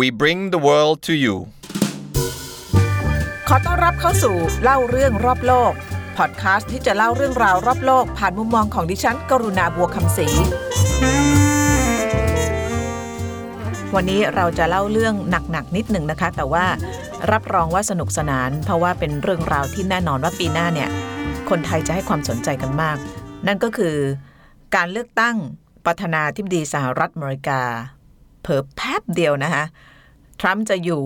We bring the world to you ขอต้อนรับเข้าสู่เล่าเรื่องรอบโลก พอดคาสต์ที่จะเล่าเรื่องราวรอบโลก ผ่านมุมมองของดิฉัน กรุณาบัวคำศรี วันนี้เราจะเล่าเรื่องหนักๆนิดหนึ่งนะคะ แต่ว่ารับรองว่าสนุกสนาน เพราะว่าเป็นเรื่องราวที่แน่นอนว่าปีหน้าเนี่ย คนไทยจะให้ความสนใจกันมาก นั่นก็คือการเลือกตั้งประธานาธิบดีสหรัฐอเมริกา เผลอแป๊บเดียวนะคะทรัมป์จะอยู่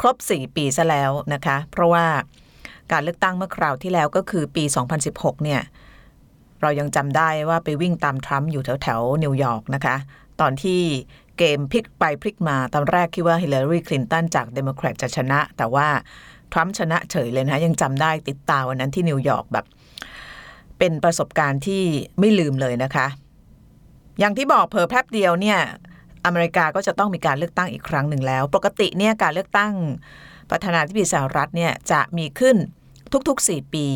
ครบ 4 ปีซะแล้วนะคะ เพราะว่าการเลือกตั้งเมื่อคราวที่แล้วก็คือปี 2016 เนี่ย เรายังจำได้ว่าไปวิ่งตามทรัมป์อยู่แถวแถวนิวยอร์กนะคะ ตอนที่เกมพลิกไปพลิกมา ตอนแรกคิดว่าฮิลลารีคลินตันจากเดโมแครตจะชนะ แต่ว่าทรัมป์ชนะเฉยเลยนะคะยังจำได้ติดตาวันนั้นที่นิวยอร์กแบบ เป็นประสบการณ์ที่ไม่ลืมเลยนะคะ อย่างที่บอกเพอแป๊บเดียวเนี่ย อเมริกาก็จะต้องมีการเลือกตั้งอีกครั้งหนึ่งแล้ว ปกติเนี่ยการเลือกตั้งประธานาธิบดีสหรัฐเนี่ยจะมีขึ้นทุกๆ 4 ปี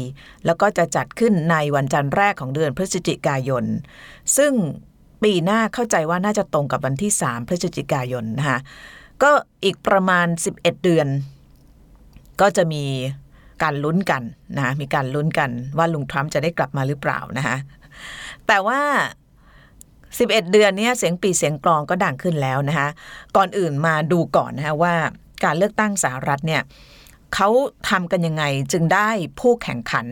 แล้วก็จะจัดขึ้นในวันจันทร์แรกของเดือนพฤศจิกายน ซึ่งปีหน้าเข้าใจว่าน่าจะตรงกับวันที่ 3 พฤศจิกายนนะคะก็อีกประมาณ 11 เดือน ก็จะมีการลุ้นกันนะมีการลุ้นกันว่าลุงทรัมป์จะได้กลับมาหรือเปล่านะคะแต่ว่า 11 เดือนเนี้ยเสียงปีเสียงกลองก็ดังขึ้นแล้วนะคะก่อนอื่นมาดูก่อนนะคะว่าการเลือกตั้งสหรัฐเนี่ยเขาทำกันยังไงจึงได้ผู้แข่งขัน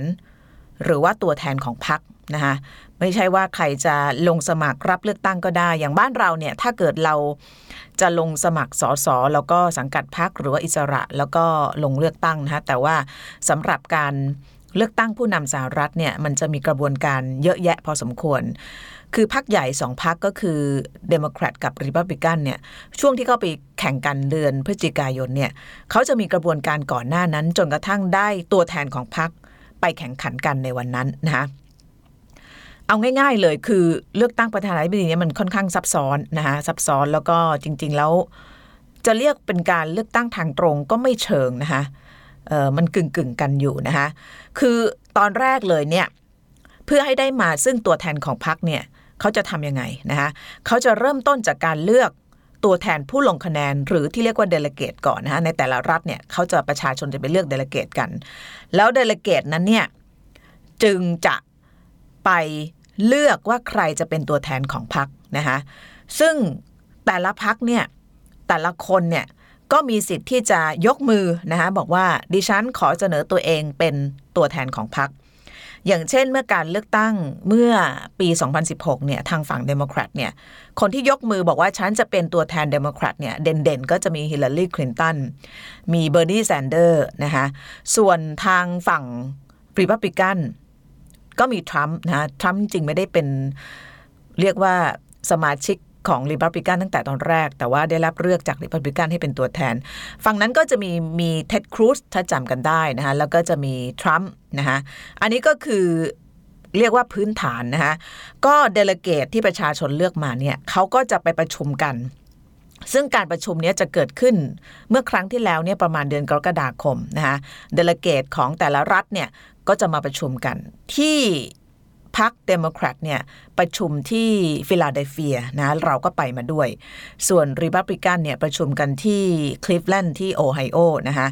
หรือว่าตัวแทนของพรรคนะคะไม่ใช่ว่าใครจะลงสมัครรับเลือกตั้งก็ได้ อย่างบ้านเราเนี่ยถ้าเกิดเราจะลงสมัครสสแล้วก็สังกัดพรรคหรือว่าอิสระแล้วก็ลงเลือกตั้งนะคะแต่ว่าสำหรับการ เลือกตั้งผู้นำสหรัฐเนี่ยมันจะมีกระบวนการเยอะแยะพอสมควร คือพรรคใหญ่สองพรรคก็คือเดโมแครตกับริพับลิกันเนี่ยช่วงที่เขาไปแข่งกันเดือนพฤศจิกายนเนี่ยเขาจะมีกระบวนการก่อนหน้านั้น จนกระทั่งได้ตัวแทนของพรรคไปแข่งขันกันในวันนั้นนะคะเอาง่าย ๆ เลยคือเลือกตั้งประธานาธิบดีเนี่ยมันค่อนข้างซับซ้อนนะคะซับซ้อนแล้วก็จริง ๆ แล้ว จะเรียกเป็นการเลือกตั้งทางตรงก็ไม่เชิงนะคะ เออมันกึ่งกึ่งกันอยู่นะคะคือตอนแรกเลยเนี่ยเพื่อให้ได้มาซึ่งตัวแทนของพรรคเนี่ยเขาจะทำยังไงนะคะเขาจะเริ่มต้นจากการเลือกตัวแทนผู้ลงคะแนนหรือที่เรียกว่าเดลเกตก่อนนะคะในแต่ละรัฐเนี่ยเขาจะประชาชนจะไปเลือกเดลเกตกัน แล้วเดลเกตนั้นเนี่ยจึงจะไปเลือกว่าใครจะเป็นตัวแทนของพรรคนะคะซึ่งแต่ละพรรคเนี่ยแต่ละคนเนี่ย ก็มีสิทธิ์ที่จะยกมือนะคะบอกว่าดิฉันขอเสนอตัวเองเป็นตัวแทนของพรรคอย่างเช่นเมื่อการเลือกตั้งเมื่อปี 2016 เนี่ยทางฝั่งเดโมแครตเนี่ยคนที่ยกมือบอกว่าฉันจะเป็นตัวแทนเดโมแครตเนี่ยเด่นๆ ก็จะมีฮิลลารีคลินตันมีเบอร์นีแซนเดอร์นะคะส่วนทางฝั่งรีพับลิกันก็มีทรัมป์นะทรัมป์จริงไม่ได้เป็นเรียกว่าสมาชิก ของริพับลิกันตั้งแต่ตอนแรก แต่ว่าได้รับเลือกจากริพับลิกันให้เป็นตัวแทน ฝั่งนั้นก็จะมีมีเท็ดครูซถ้าจำกันได้นะคะแล้วก็จะมีทรัมป์นะคะอันนี้ก็คือเรียกว่าพื้นฐานนะคะก็ delegate ที่ประชาชนเลือกมาเนี่ยเขาก็จะไปประชุมกัน ซึ่งการประชุมนี้จะเกิดขึ้นเมื่อครั้งที่แล้วเนี่ยประมาณเดือนกรกฎาคมนะคะ delegate ของแต่ละรัฐเนี่ยก็จะมาประชุมกันที่ พรรคเดโมแครตเนี่ยประชุมที่ฟิลาเดลเฟียนะเราก็ไปมาด้วย ส่วนริพับลิกันเนี่ยประชุมกันที่คลิฟแลนด์ที่โอไฮโอนะคะ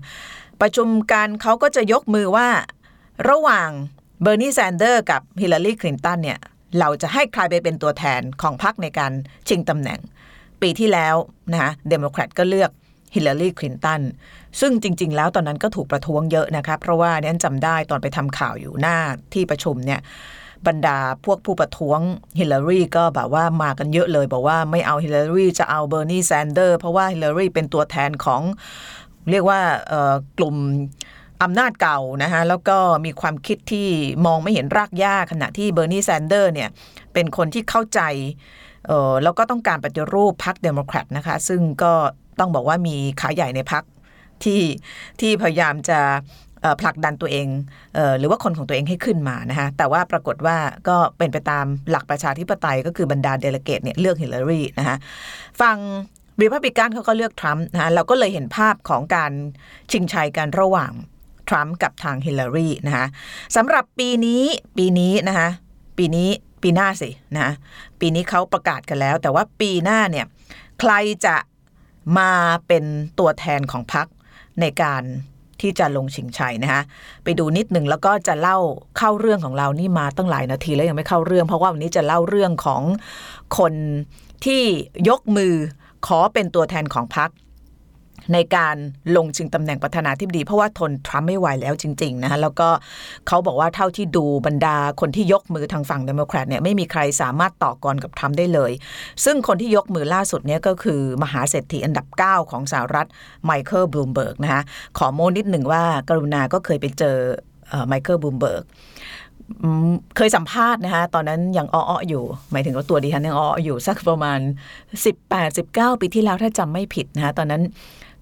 ประชุมกันเขาก็จะยกมือว่าระหว่างเบอร์นีแซนเดอร์กับฮิลลารีคลินตันเนี่ยเราจะให้ใครไปเป็นตัวแทนของพรรคในการชิงตำแหน่ง ปีที่แล้วนะคะเดโมแครตก็เลือกฮิลลารีคลินตันซึ่งจริง ๆ แล้วตอนนั้นก็ถูกประท้วงเยอะนะคะเพราะว่าเนี่ยจำได้ตอนไปทำข่าวอยู่หน้าที่ประชุมเนี่ย บรรดาพวกผู้ประท้วงฮิลลารีก็แบบว่ามากันเยอะเลย บอกว่าไม่เอาฮิลลารีจะเอาเบอร์นีแซนเดอร์เพราะว่าฮิลลารีเป็นตัวแทนของเรียกว่ากลุ่มอำนาจเก่านะคะแล้วก็มีความคิดที่มองไม่เห็นรากหญ้าขณะที่เบอร์นีแซนเดอร์เนี่ยเป็นคนที่เข้าใจแล้วก็ต้องการปฏิรูปพรรคเดโมแครตนะคะ ซึ่งก็ต้องบอกว่ามีขาใหญ่ในพรรคที่ที่พยายามจะ ผลักดันตัวเองหรือว่าคนของตัวเองให้ขึ้นมานะคะแต่ว่าปรากฏว่าก็เป็นไปตามหลักประชาธิปไตยก็คือบรรดา delegate เนี่ยเลือกฮิลลารีนะคะฝั่งรีพับลิกันเขาก็เลือกทรัมป์นะคะเราก็เลยเห็นภาพของการชิงชัยกันระหว่างทรัมป์กับทางฮิลลารีนะคะสำหรับปีนี้ปีนี้นะคะปีนี้ปีหน้าสินะปีนี้เขาประกาศกันแล้ว แต่ว่าปีหน้าเนี่ยใครจะมาเป็นตัวแทนของพรรคในการ ที่จะลงชิงชัยนะคะไปดูนิดหนึ่งแล้วก็จะเล่าเข้าเรื่องของเรานี่มาตั้งหลายนาทีแล้วยังไม่เข้าเรื่อง เพราะว่าวันนี้จะเล่าเรื่องของคนที่ยกมือขอเป็นตัวแทนของพรรค ในการลงชิงตำแหน่งประธานาธิบดี เพราะว่าทนทรัมป์ไม่ไหวแล้วจริงๆนะคะแล้วก็เขาบอกว่าเท่าที่ดูบรรดาคนที่ยกมือทางฝั่งเดโมแครตเนี่ยไม่มีใครสามารถต่อกรกับทรัมป์ได้เลย ซึ่งคนที่ยกมือล่าสุดเนี่ยก็คือมหาเศรษฐีอันดับ 9 ของสหรัฐไมเคิลบลูมเบิร์กนะคะขอโม้นิดหนึ่งว่ากรุณาก็เคยไปเจอไมเคิลบลูมเบิร์กเคยสัมภาษณ์นะคะตอนนั้นยังเอ๊าะๆอยู่ หมายถึงว่าตัวดิฉันยังเอ๊าะอยู่สักประมาณ 18-19 ปีที่แล้วถ้าจำไม่ผิดนะคะตอนนั้น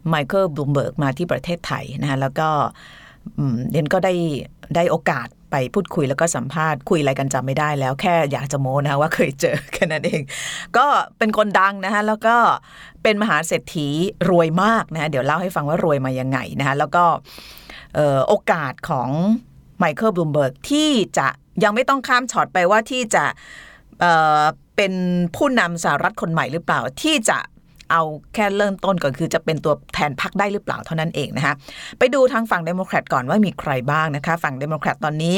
ไมเคิลบลูมเบิร์กมาที่ประเทศไทยนะคะแล้วก็ดิฉันก็ได้ได้โอกาสไปพูดคุยแล้วก็สัมภาษณ์คุยอะไรกันจำไม่ได้แล้วแค่อยากจะโม้นะว่าเคยเจอแค่นั้นเอง ก็เป็นคนดังนะคะแล้วก็เป็นมหาเศรษฐีรวยมากนะคะเดี๋ยวเล่าให้ฟังว่ารวยมายังไงนะคะแล้วก็โอกาสของไมเคิลบลูมเบิร์กที่จะยังไม่ต้องข้ามช็อตไปว่าที่จะเป็นผู้นำสหรัฐคนใหม่หรือเปล่าที่จะ เอาแค่เริ่มต้นก่อนคือจะเป็นตัวแทนพรรคได้หรือเปล่าเท่านั้นเองนะคะไปดูทางฝั่งเดโมแครตก่อนว่ามีใครบ้างนะคะ ฝั่งเดโมแครตตอนนี้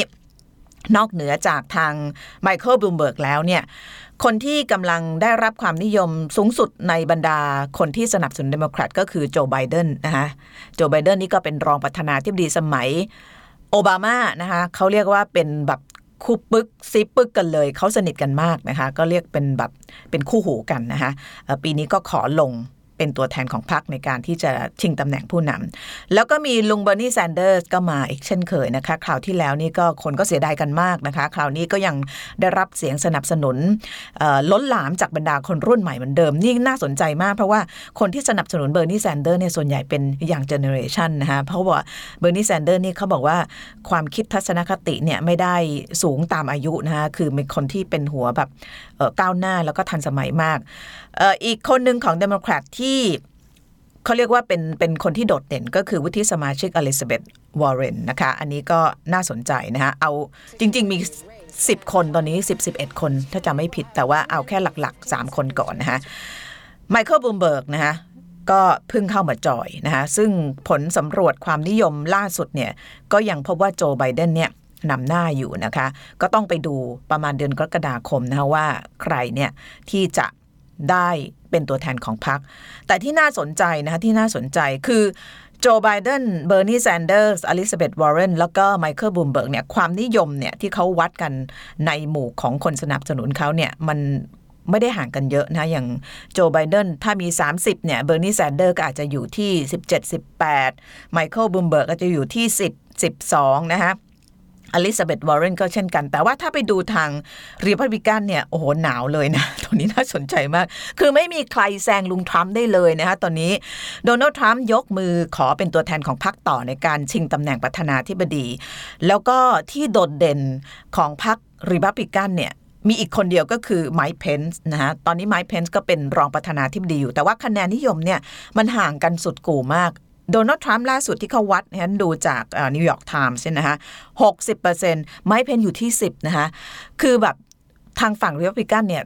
นอกเหนือจากทางไมเคิลบลูมเบิร์กแล้วเนี่ยคนที่กำลังได้รับความนิยมสูงสุดในบรรดาคนที่สนับสนุนเดโมแครตก็คือโจไบเดนนะคะโจไบเดนนี่ก็เป็นรองประธานาธิบดีสมัยโอบามานะคะเขาเรียกว่าเป็นแบบ คู่ปึกซีปึกกันเลย เขาสนิทกันมากนะคะ ก็เรียกเป็นแบบเป็นคู่หูกันนะคะปีนี้ก็ขอลง เป็นตัวแทนของพรรคในการที่จะชิงตำแหน่งผู้นำแล้วก็มีลุงเบอร์นีแซนเดอร์สก็มาอีกเช่นเคยนะคะ คราวที่แล้วนี่ก็คนก็เสียดายกันมากนะคะ คราวนี้ก็ยังได้รับเสียงสนับสนุนล้นหลามจากบรรดาคนรุ่นใหม่เหมือนเดิม นี่น่าสนใจมากเพราะว่าคนที่สนับสนุนเบอร์นีแซนเดอร์เนี่ยส่วนใหญ่เป็น young generation นะคะเพราะว่าเบอร์นีแซนเดอร์นี่เขาบอกว่าความคิดทัศนคติเนี่ยไม่ได้สูงตามอายุนะคะคือเป็นคนที่เป็นหัวแบบก้าวหน้าแล้วก็ทันสมัยมากอีกคนหนึ่งของเดโมแครตที่เขาเรียกว่าเป็นเป็นคนที่โดดเด่นก็คือวุฒิสมาชิกอลิซาเบธวอร์เรนนะคะ อันนี้ก็น่าสนใจนะคะเอาจริง ๆ มี 10 คนตอนนี้ 10 11 คน ถ้าจำไม่ผิดแต่ว่าเอาแค่หลัก ๆ 3 คนก่อนนะคะไมเคิลบลูมเบิร์กนะคะก็เพิ่งเข้ามาจอยนะคะซึ่งผลสำรวจความนิยมล่าสุดเนี่ยก็ยังพบว่าโจไบเดนเนี่ยนำหน้าอยู่นะคะ ก็ต้องไปดูประมาณเดือนกรกฎาคมนะคะว่าใครเนี่ยที่จะได้ เป็นตัวแทนของพรรคแต่ที่น่าสนใจนะคะที่น่าสนใจคือโจไบเดน เบอร์นีแซนเดอร์ส อลิซาเบธวอร์เรน แล้วก็ไมเคิลบลูมเบิร์กเนี่ยความนิยมเนี่ยที่เขาวัดกันในหมู่ของคนสนับสนุนเขาเนี่ยมันไม่ได้ห่างกันเยอะนะ อย่างโจไบเดนถ้ามี 30 เนี่ย เบอร์นีแซนเดอร์ก็อาจจะอยู่ที่ 17 18 ไมเคิลบลูมเบิร์กก็จะอยู่ที่ 10 12 นะคะ อลิซาเบธวอร์เรนก็เช่นกัน แต่ว่าถ้าไปดูทางรีพับลิกันเนี่ย โอ้โห หนาวเลยนะตรงนี้น่าสนใจมาก คือไม่มีใครแซงลุงทรัมป์ได้เลยนะคะตอนนี้โดนัลด์ทรัมป์ยกมือขอเป็นตัวแทนของพรรคต่อในการชิงตำแหน่งประธานาธิบดี แล้วก็ที่โดดเด่นของพรรครีพับลิกันเนี่ยมีอีกคนเดียวก็คือไมค์เพนส์นะฮะ ตอนนี้ไมค์เพนส์ก็เป็นรองประธานาธิบดีอยู่ แต่ว่าคะแนนนิยมเนี่ย มันห่างกันสุดกู่มาก โดนัลด์ทรัมป์ล่าสุดที่เขาวัดฉันดูจากนิวยอร์กไทมส์เนี่ยนะคะหกสิบเปอร์เซ็นต์ไมค์เพนส์อยู่ที่สิบนะคะคือแบบทางฝั่งรีพับลิกันเนี่ย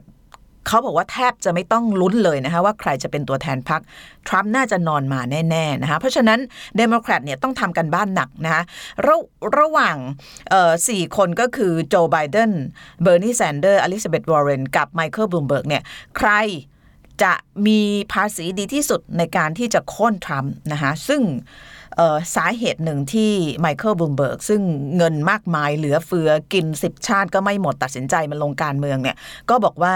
เขาบอกว่าแทบจะไม่ต้องลุ้นเลยนะคะว่าใครจะเป็นตัวแทนพรรคทรัมป์น่าจะนอนมาแน่ๆนะคะเพราะฉะนั้นเดโมแครตเนี่ยต้องทำการบ้านหนักนะคะระระหว่างสี่คนก็คือโจไบเดนเบอร์นีแซนเดอร์อลิซาเบธวอร์เรนกับไมเคิลบลูมเบิร์กเนี่ยใคร จะมีภาษีดีที่สุดในการที่จะโค่นทรัมป์นะคะซึ่งสาเหตุหนึ่งที่ไมเคิลบลูมเบิร์กซึ่งเงินมากมายเหลือเฟือกินสิบชาติก็ไม่หมดตัดสินใจมาลงการเมืองเนี่ย ก็บอกว่า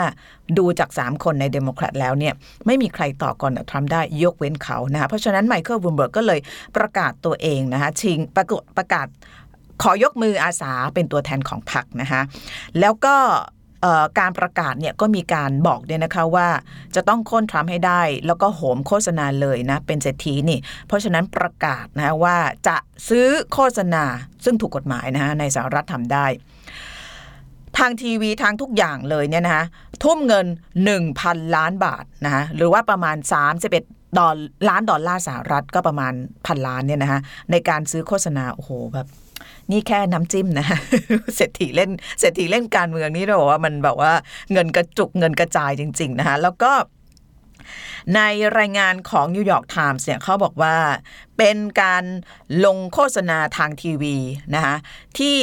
ดูจาก 3 คนในเดโมแครตแล้วเนี่ย ไม่มีใครต่อก่อนกับทรัมป์ได้ยกเว้นเขานะคะเพราะฉะนั้นไมเคิลบลูมเบิร์กก็เลยประกาศตัวเองนะคะชิงประกาศประกาศขอยกมืออาสาเป็นตัวแทนของพรรคนะคะแล้วก็ การประกาศเนี่ยก็มีการบอกเนี่ยนะคะว่าจะต้องโค่นทรัมป์ให้ได้ แล้วก็โหมโฆษณาเลยนะ เป็นเศรษฐีนี่ เพราะฉะนั้นประกาศนะว่าจะซื้อโฆษณาซึ่งถูกกฎหมายนะฮะในสหรัฐทำได้ ทางทีวีทางทุกอย่างเลยเนี่ยนะคะทุ่มเงิน 1,000 ล้านบาทนะคะหรือว่าประมาณ 31ดอลล้านดอลลาร์สหรัฐก็ประมาณพันล้านเนี่ยนะคะในการซื้อโฆษณาโอ้โหแบบ นี่แค่น้ำจิ้มนะเศรษฐีเล่นเศรษฐีเล่นการเมืองนี่เราบอกว่ามันแบบว่าเงินกระจุกเงินกระจายจริง ๆ นะคะแล้วก็ในรายงานของนิวยอร์กไทมส์เนี่ยเขาบอกว่าเป็นการลงโฆษณาทางทีวีนะคะที่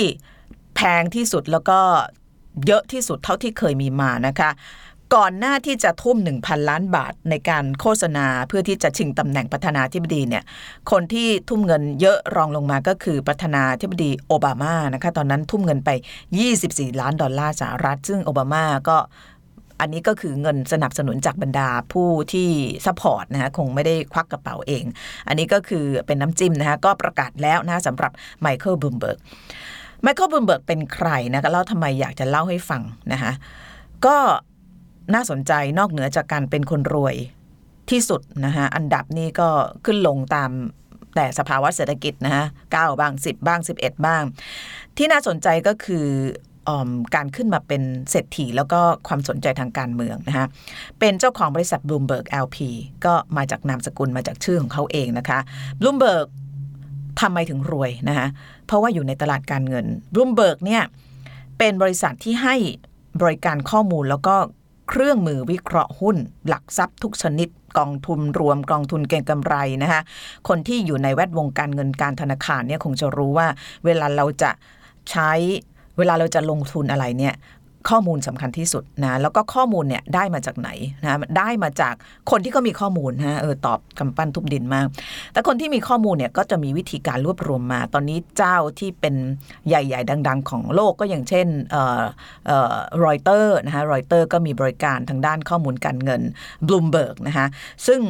แพงที่สุดแล้วก็เยอะที่สุดเท่าที่เคยมีมานะคะ ก่อนหน้าที่จะทุ่ม 1,000 ล้านบาทในการโฆษณาเพื่อที่จะชิงตำแหน่งประธานาธิบดีเนี่ยคนที่ทุ่มเงินเยอะรองลงมาก็คือประธานาธิบดีโอบามานะคะตอนนั้นทุ่มเงินไป 24 ล้านดอลลาร์สหรัฐ ซึ่งโอบามาก็อันนี้ก็คือเงินสนับสนุนจากบรรดาผู้ที่ support นะคะคงไม่ได้ควักกระเป๋าเอง อันนี้ก็คือเป็นน้ำจิ้มนะคะก็ประกาศแล้วนะสำหรับไมเคิลบลูมเบิร์กไมเคิลบลูมเบิร์กเป็นใครนะคะเล่าทำไมอยากจะเล่าให้ฟังนะคะก็ น่าสนใจนอกเหนือจากการเป็นคนรวยที่สุดนะคะอันดับนี้ก็ขึ้นลงตามแต่สภาวะเศรษฐกิจนะคะเก้าบ้าง 10 บ้าง 11 บ้าง ที่น่าสนใจก็คืออมการขึ้นมาเป็นเศรษฐีแล้วก็ความสนใจทางการเมืองนะคะเป็นเจ้าของบริษัท Bloomberg LP ก็มาจากนามสกุลมาจากชื่อของเขาเองนะคะ Bloomberg ทำไมถึงรวยนะคะเพราะว่าอยู่ในตลาดการเงิน Bloomberg เนี่ยเป็นบริษัทที่ให้บริการข้อมูลแล้วก็ เครื่องมือวิเคราะห์หุ้น หลักทรัพย์ทุกชนิดกองทุนรวมกองทุนเก็งกำไรนะคะคนที่อยู่ในแวดวงการเงินการธนาคารเนี่ยคงจะรู้ว่า เวลาเราจะใช้เวลาเราจะลงทุนอะไรเนี่ย ข้อมูลสำคัญที่สุดนะแล้วก็ข้อมูลเนี่ยได้มาจากไหนนะได้มาจากคนที่เขามีข้อมูลนะเออตอบกำปั้นทุบดินมาก แต่คนที่มีข้อมูลเนี่ยก็จะมีวิธีการรวบรวมมา ตอนนี้เจ้าที่เป็นใหญ่ ๆ ดัง ๆ ของโลกก็อย่างเช่นเอ่อเอ่อรอยเตอร์นะคะรอยเตอร์ก็มีบริการทางด้านข้อมูลการเงินบลูมเบิร์กนะคะซึ่ง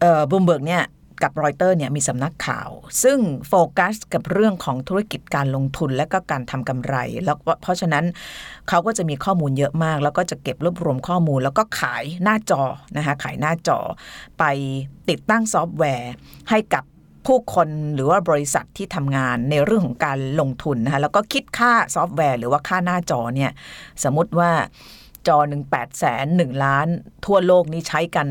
เอ่อบลูมเบิร์กเนี่ย กับรอยเตอร์เนี่ยมีสำนักข่าว ซึ่งโฟกัสกับเรื่องของธุรกิจการลงทุนและก็การทำกำไร แล้วเพราะฉะนั้นเขาก็จะมีข้อมูลเยอะมาก แล้วก็จะเก็บรวบรวมข้อมูล แล้วก็ขายหน้าจอนะคะขายหน้าจอ ไปติดตั้งซอฟต์แวร์ให้กับผู้คนหรือว่าบริษัทที่ทำงานในเรื่องของการลงทุนนะคะแล้วก็คิดค่าซอฟต์แวร์หรือว่าค่าหน้าจอเนี่ยสมมติว่าจอหนึ่งแปดแสนหนึ่งล้าน ทั่วโลกนี้ใช้กัน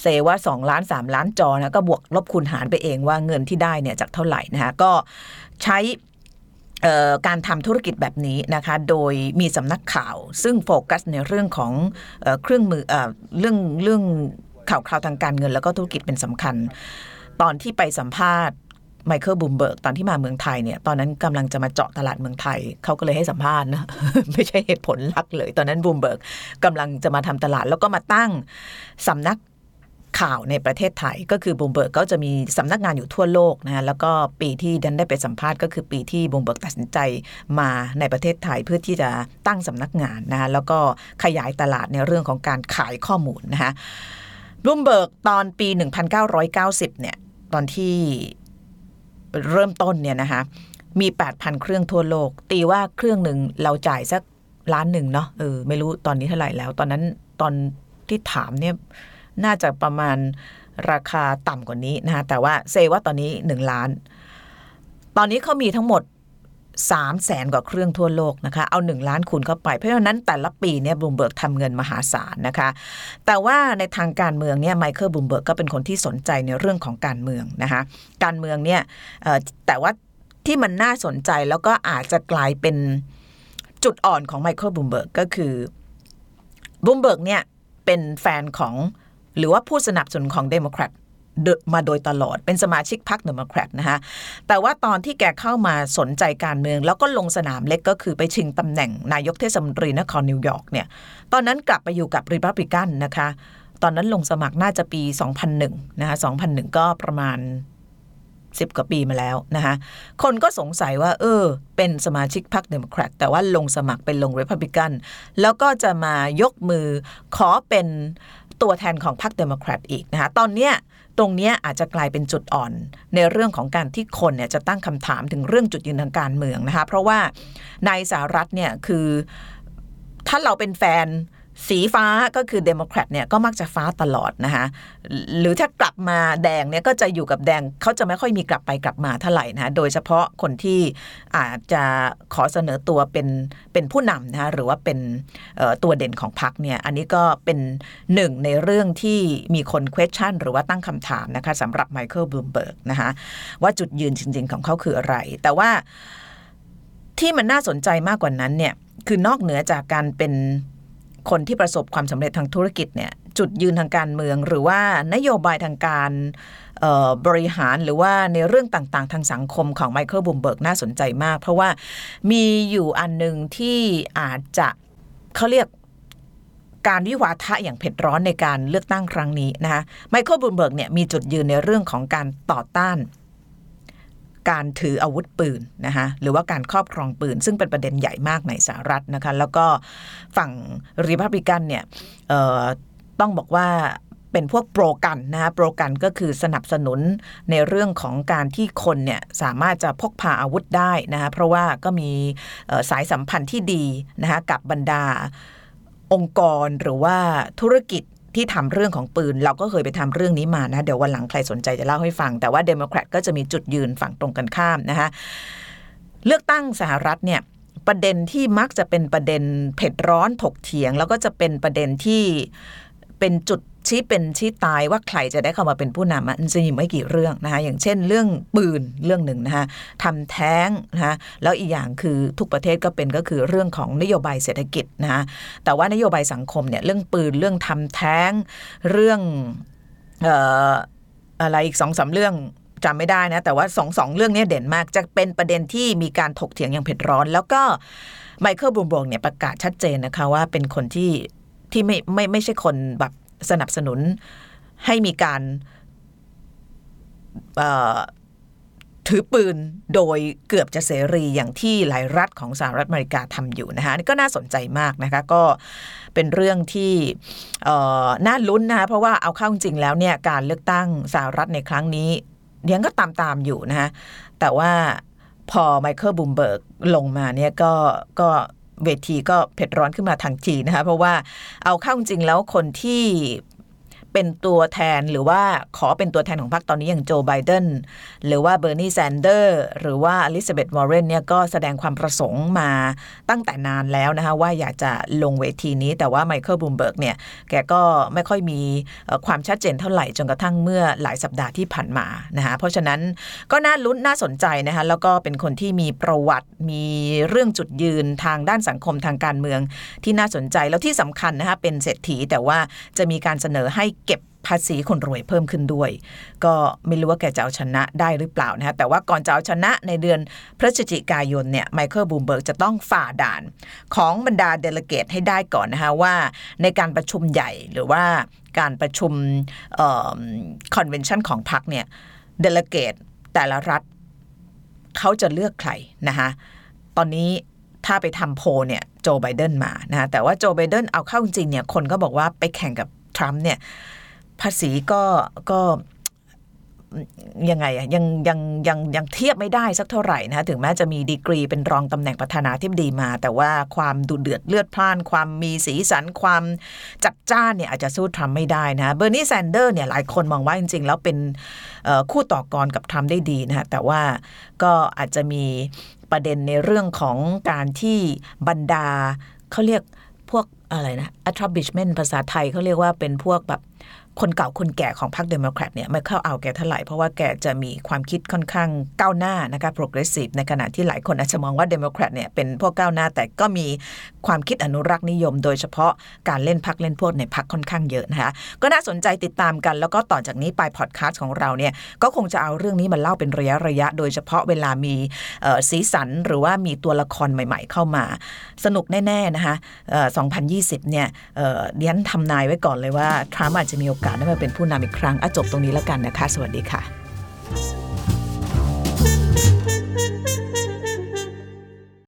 เซว่า 2 ล้าน 3 ล้านจอนะก็บวกลบคูณหารไปเองว่าเงินที่ได้เนี่ยจากเท่าไหร่นะคะก็ใช้การทำธุรกิจแบบนี้นะคะโดยมีสำนักข่าว ซึ่งโฟกัสในเรื่องของเออเครื่องมือเออเรื่องเรื่องข่าวคราวทางการเงิน แล้วก็ธุรกิจเป็นสำคัญ ตอนที่ไปสัมภาษณ์ไมเคิลบลูมเบิร์กตอนที่มาเมืองไทยเนี่ยตอนนั้นกำลังจะมาเจาะตลาดเมืองไทย เขาก็เลยให้สัมภาษณ์นะ ไม่ใช่เหตุผลหลักเลย ตอนนั้นบลูมเบิร์กกำลังจะมาทำตลาดแล้วก็มาตั้งสำนัก ข่าวในประเทศไทย ก็คือบลูมเบิร์กก็จะมีสำนักงานอยู่ทั่วโลกนะแล้วก็ปีที่ฉันได้ไปสัมภาษณ์ก็คือปีที่บลูมเบิร์กตัดสินใจมาในประเทศไทยเพื่อที่จะตั้งสำนักงานนะแล้วก็ขยายตลาดในเรื่องของการขายข้อมูลนะคะบลูมเบิร์กตอนปี 1990 เนี่ยตอนที่เริ่มต้นเนี่ยนะคะมี 8,000 เครื่องทั่วโลก ตีว่าเครื่องหนึ่งเราจ่ายสักล้านหนึ่งเนาะเออไม่รู้ตอนนี้เท่าไหร่แล้ว ตอนนั้นตอนที่ถามเนี่ย น่าจะประมาณราคาต่ำกว่านี้นะคะแต่ว่าเซย์ว่าตอนนี้ 1 ล้าน ตอนนี้เขามีทั้งหมด3 0 0แสนกว่าเครื่องทั่วโลกนะคะเอา 1 ล้านคูณเข้าไป เพราะฉะนั้นแต่ละปีเนี่ยบลูมเบิร์กทำเงินมหาศาลนะคะ แต่ว่าในทางการเมืองเนี่ยไมเคิลบลูมเบิร์กก็เป็นคนที่สนใจในเรื่องของการเมืองนะคะการเมืองเนี่ยแต่ว่าที่มันน่าสนใจแล้วก็อาจจะกลายเป็นจุดอ่อนของไมเคิลบลูมเบิร์กก็คือบลูมเบิร์กเนี่ยเป็นแฟนของ หรือว่าผู้สนับสนุนของเดโมแครตมาโดยตลอดเป็นสมาชิกพรรคเดโมแครตนะคะแต่ว่าตอนที่แกเข้ามาสนใจการเมือง แล้วก็ลงสนามเล็กก็คือไปชิงตำแหน่งนายกเทศมนตรีนครนิวยอร์กเนี่ยตอนนั้นกลับไปอยู่กับริพับลิกันนะคะตอนนั้นลงสมัครน่าจะปี 2001นะคะ2001 ก็ประมาณสิบกว่าปีมาแล้วนะคะคนก็สงสัยว่า เออ เป็นสมาชิกพรรคเดโมแครตแต่ว่าลงสมัครเป็นลงริพับลิกันแล้วก็จะมายกมือขอเป็น ตัวแทนของพรรคเดโมแครตอีกนะคะตอนเนี้ยตรงนี้อาจจะกลายเป็นจุดอ่อน ในเรื่องของการที่คนเนี่ยจะตั้งคำถามถึงเรื่องจุดยืนทางการเมืองนะคะเพราะว่าในสหรัฐเนี่ยคือถ้าเราเป็นแฟน สีฟ้าก็คือเดโมแครตเนี่ยก็มักจะฟ้าตลอดนะคะหรือถ้ากลับมาแดงเนี่ยก็จะอยู่กับแดงเขาจะไม่ค่อยมีกลับไปกลับมาเท่าไหร่นะะโดยเฉพาะคนที่อาจจะขอเสนอตัวเป็นเป็นผู้นำนะคะหรือว่าเป็นตัวเด่นของพรรคเนี่ยอันนี้ก็เป็นหนึ่งในเรื่องที่มีคน question หรือว่าตั้งคำถามนะคะสำหรับไมเคิลบลูมเบิร์กนะคะว่าจุดยืนจริง ๆ ของเขาคืออะไร แต่ว่าที่มันน่าสนใจมากกว่านั้นเนี่ยคือนอกเหนือจากการเป็น คนที่ประสบความสำเร็จทางธุรกิจเนี่ยจุดยืนทางการเมือง หรือว่านโยบายทางการบริหารหรือว่าในเรื่องต่างๆ ทางสังคมของไมเคิลบลูมเบิร์กน่าสนใจมาก เพราะว่ามีอยู่อันหนึ่งที่อาจจะเขาเรียกการวิวาทะอย่างเผ็ดร้อนในการเลือกตั้งครั้งนี้นะคะไมเคิลบลูมเบิร์กเนี่ยมีจุดยืนในเรื่องของการต่อต้าน การถืออาวุธปืนนะคะหรือว่าการครอบครองปืน ซึ่งเป็นประเด็นใหญ่มากในสหรัฐนะคะแล้วก็ฝั่งริพับลิกันเนี่ยต้องบอกว่าเป็นพวก pro-gun นะคะ pro-gun ก็คือสนับสนุนในเรื่องของการที่คนเนี่ยสามารถจะพกพาอาวุธได้นะคะเพราะว่าก็มีสายสัมพันธ์ที่ดีนะคะกับบรรดาองค์กรหรือว่าธุรกิจ ที่ทำเรื่องของปืน เราก็เคยไปทำเรื่องนี้มานะ เดี๋ยววันหลังใครสนใจจะเล่าให้ฟัง แต่ว่าเดโมแครตก็จะมีจุดยืนฝั่งตรงกันข้ามนะคะเลือกตั้งสหรัฐเนี่ยประเด็นที่มักจะเป็นประเด็นเผ็ดร้อนถกเถียง แล้วก็จะเป็นประเด็นที่เป็นจุด ชี้เป็นชี้ตายว่าใครจะได้เข้ามาเป็นผู้นำมันจะมีไม่กี่เรื่องนะคะอย่างเช่น เรื่องปืนเรื่องหนึ่งนะคะทำแท้งนะคะแล้วอีกอย่างคือทุกประเทศก็เป็นก็คือเรื่องของนโยบายเศรษฐกิจนะคะแต่ว่านโยบายสังคมเนี่ยเรื่องปืนเรื่องทำแท้ง เรื่องเอ่ออะไรอีกสองสาเรื่องจำไม่ได้นะ แต่ว่าสองสองเรื่องนี้เด่นมาก จะเป็นประเด็นที่มีการถกเถียงอย่างเผ็ดร้อน แล้วก็ไมเคิลบูมบงเนี่ยประกาศชัดเจนนะคะว่าเป็นคนที่ที่ไม่ไม่ไม่ใช่คนแบบ สนับสนุนให้มีการถือปืนโดยเกือบจะเสรีอย่างที่หลายรัฐของสหรัฐอเมริกาทำอยู่นะคะนี่ก็น่าสนใจมากนะคะก็เป็นเรื่องที่น่าลุ้นนะคะเพราะว่าเอาเข้าจริงแล้วเนี่ยการเลือกตั้งสหรัฐในครั้งนี้ยังก็งามงามอยู่นะคะแต่ว่าพอไมเคิลบลูมเบิร์กลงมาเนี่ยก็ก็ เวทีก็เผ็ดร้อนขึ้นมาทันทีนะคะเพราะว่าเอาเข้าจริงแล้วคนที่ เป็นตัวแทนหรือว่าขอเป็นตัวแทนของพรรคตอนนี้อย่างโจไบเดนหรือว่าเบอร์นีแซนเดอร์สหรือว่าอลิซาเบธวอร์เรนเนี่ยก็แสดงความประสงค์มาตั้งแต่นานแล้วนะคะว่าอยากจะลงเวทีนี้แต่ว่าไมเคิลบูมเบิร์กเนี่ยแกก็ไม่ค่อยมีความชัดเจนเท่าไหร่จนกระทั่งเมื่อหลายสัปดาห์ที่ผ่านมานะคะเพราะฉะนั้นก็น่าลุ้นน่าสนใจนะคะแล้วก็เป็นคนที่มีประวัติมีเรื่องจุดยืนทางด้านสังคมทางการเมืองที่น่าสนใจแล้วที่สำคัญนะคะเป็นเศรษฐีแต่ว่าจะมีการเสนอให้เก็บภาษีคนรวยเพิ่มขึ้นด้วย ก็ไม่รู้ว่าแกจะเอาชนะได้หรือเปล่านะฮะแต่ว่าก่อนจะเอาชนะในเดือนพฤศจิกายนเนี่ยไมเคิลบลูมเบิร์กจะต้องฝ่าด่าน ของบรรดา delegate ให้ได้ก่อนนะคะว่าในการประชุมใหญ่หรือว่าการประชุม convention ของพรรคเนี่ย delegate แต่ละรัฐเขาจะเลือกใครนะคะตอนนี้ถ้าไปทำโพลเนี่ยโจไบเดนมานะแต่ว่าโจไบเดนเอาเข้าจริงเนี่ยคนก็บอกว่าไปแข่งกับ ทรัมป์เนี่ยภาษีก็ก็ยังไงอะยังยังยังยังเทียบไม่ได้สักเท่าไหร่นะคะถึงแม้จะมีดีกรีเป็นรองตำแหน่งประธานาธิบดีมา แต่ว่าความดุเดือดเลือดพล่าน ความมีสีสันความจัดจ้านเนี่ยอาจจะสู้ทรัมป์ไม่ได้นะเบอร์นีแซนเดอร์สเนี่ยหลายคนมองว่าจริง ๆ แล้วเป็นคู่ต่อกรกับทรัมป์ได้ดีนะคะแต่ว่าก็อาจจะมีประเด็นในเรื่องของการที่บรรดาเขาเรียก อะไรนะ establishment ภาษาไทยเขาเรียกว่าเป็นพวกแบบ คนเก่าคนแก่ของพรรคเดโมแครตเนี่ยไม่ค่อยเอาแกเท่าไหร่เพราะว่าแกจะมีความคิดค่อนข้างก้าวหน้านะคะ progressive ในขณะที่หลายคนอาจจะมองว่าเดโมแครตเนี่ยเป็นพวกก้าวหน้าแต่ก็มีความคิดอนุรักษ์นิยม โดยเฉพาะการเล่นพรรคเล่นพวกในพรรคค่อนข้างเยอะนะคะก็น่าสนใจติดตามกัน แล้วก็ต่อจากนี้ไปพอดแคสต์ของเราเนี่ยก็คงจะเอาเรื่องนี้มาเล่าเป็นระยะระยะ โดยเฉพาะเวลามีสีสันหรือว่ามีตัวละครใหม่ ๆ เข้ามา สนุกแน่ๆนะคะ2020เนี่ยเดียนทำนายไว้ก่อนเลยว่าทรัมป์อาจจะมีโอกาสได้มาเป็นผู้นำอีกครั้งอจบตรงนี้แล้วกันนะคะ สวัสดีค่ะ